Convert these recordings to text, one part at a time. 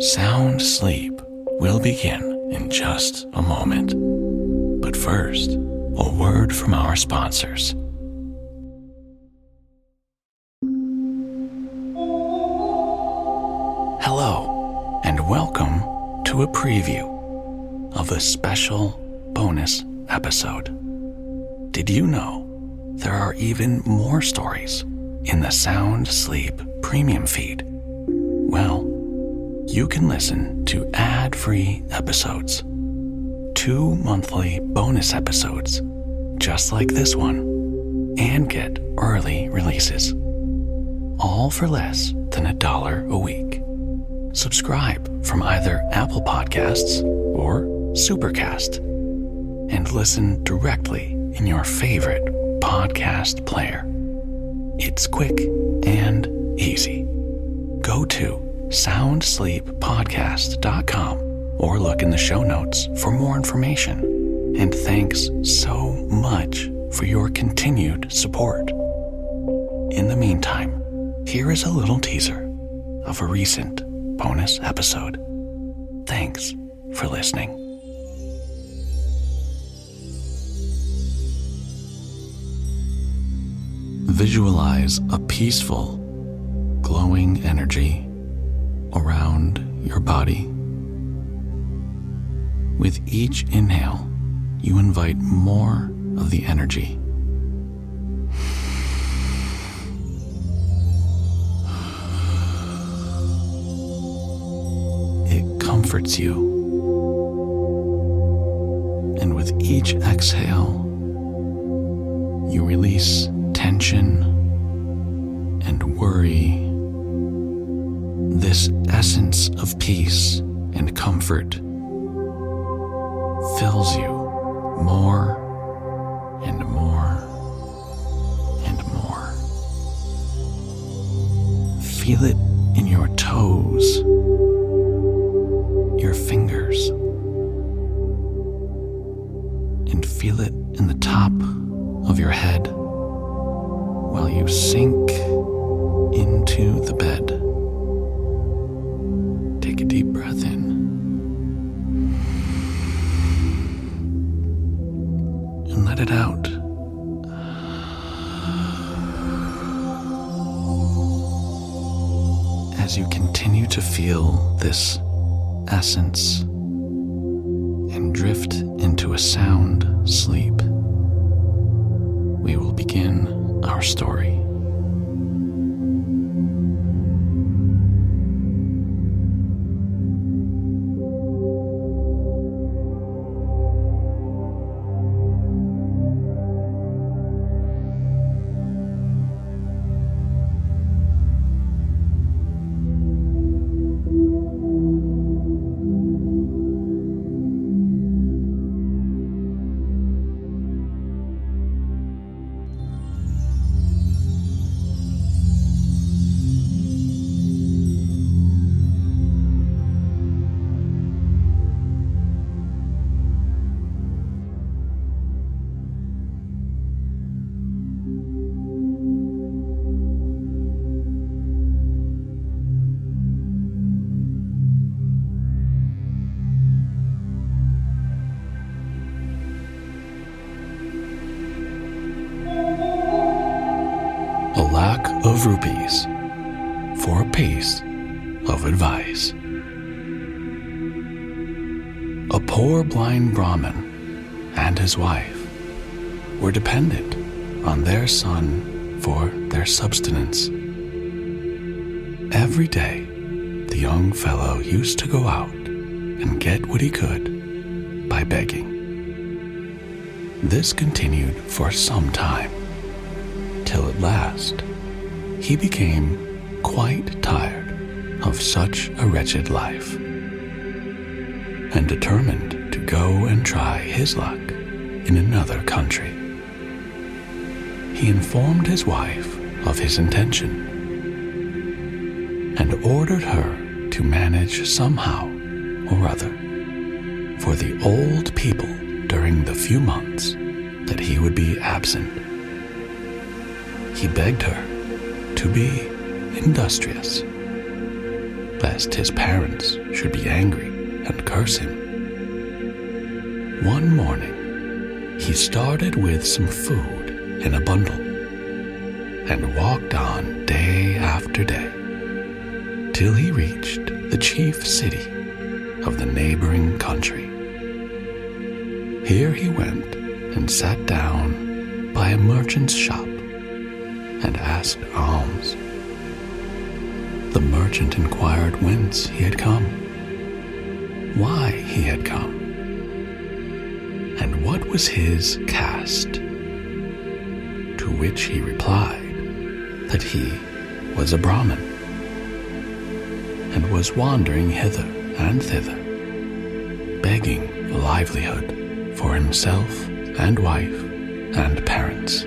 Sound sleep will begin in just a moment. But first, a word from our sponsors. Hello, and welcome to a preview of a special bonus episode. Did you know there are even more stories in the Sound Sleep Premium feed? Well, you can listen to ad free episodes, two monthly bonus episodes, just like this one, and get early releases. All for less than a dollar a week. Subscribe from either Apple Podcasts or Supercast and listen directly in your favorite podcast player. It's quick and easy. Go to soundsleeppodcast.com or look in the show notes for more information. And thanks so much for your continued support. In the meantime, here is a little teaser of a recent bonus episode. Thanks for listening. Visualize a peaceful, glowing energy around your body. With each inhale, you invite more of the energy. It comforts you. And with each exhale, you release tension and worry. This essence of peace and comfort fills you more and more and more. Feel it in your toes, your fingers, and feel it in the top of your head while you sink into the bed. Take a deep breath in. And let it out. As you continue to feel this essence and drift into a sound sleep, we will begin our story. Of rupees for a piece of advice. A poor blind Brahmin and his wife were dependent on their son for their subsistence. Every day, the young fellow used to go out and get what he could by begging. This continued for some time, till at last he became quite tired of such a wretched life and determined to go and try his luck in another country. He informed his wife of his intention and ordered her to manage somehow or other for the old people during the few months that he would be absent. He begged her to be industrious lest his parents should be angry and curse him. One morning, he started with some food in a bundle and walked on day after day till he reached the chief city of the neighboring country. Here he went and sat down by a merchant's shop and asked alms. The merchant inquired whence he had come, why he had come, and what was his caste. To which he replied that he was a Brahmin and was wandering hither and thither, begging a livelihood for himself and wife and parents.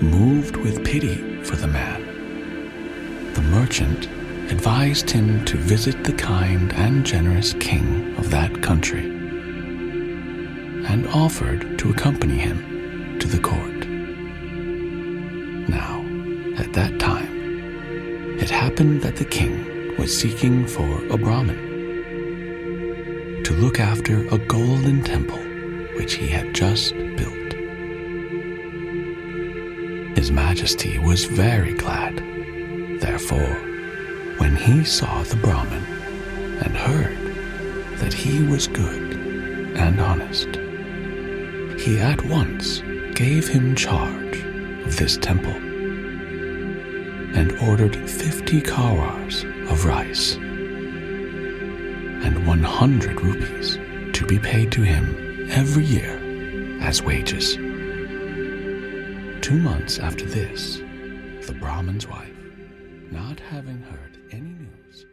Moved with pity for the man, the merchant advised him to visit the kind and generous king of that country and offered to accompany him to the court. Now, at that time, it happened that the king was seeking for a Brahmin to look after a golden temple which he had just built. His Majesty was very glad, therefore, when he saw the Brahmin and heard that he was good and honest, he at once gave him charge of this temple and ordered fifty kharwars of rice and 100 rupees to be paid to him every year as wages. Two months after this, the Brahmin's wife, not having heard any news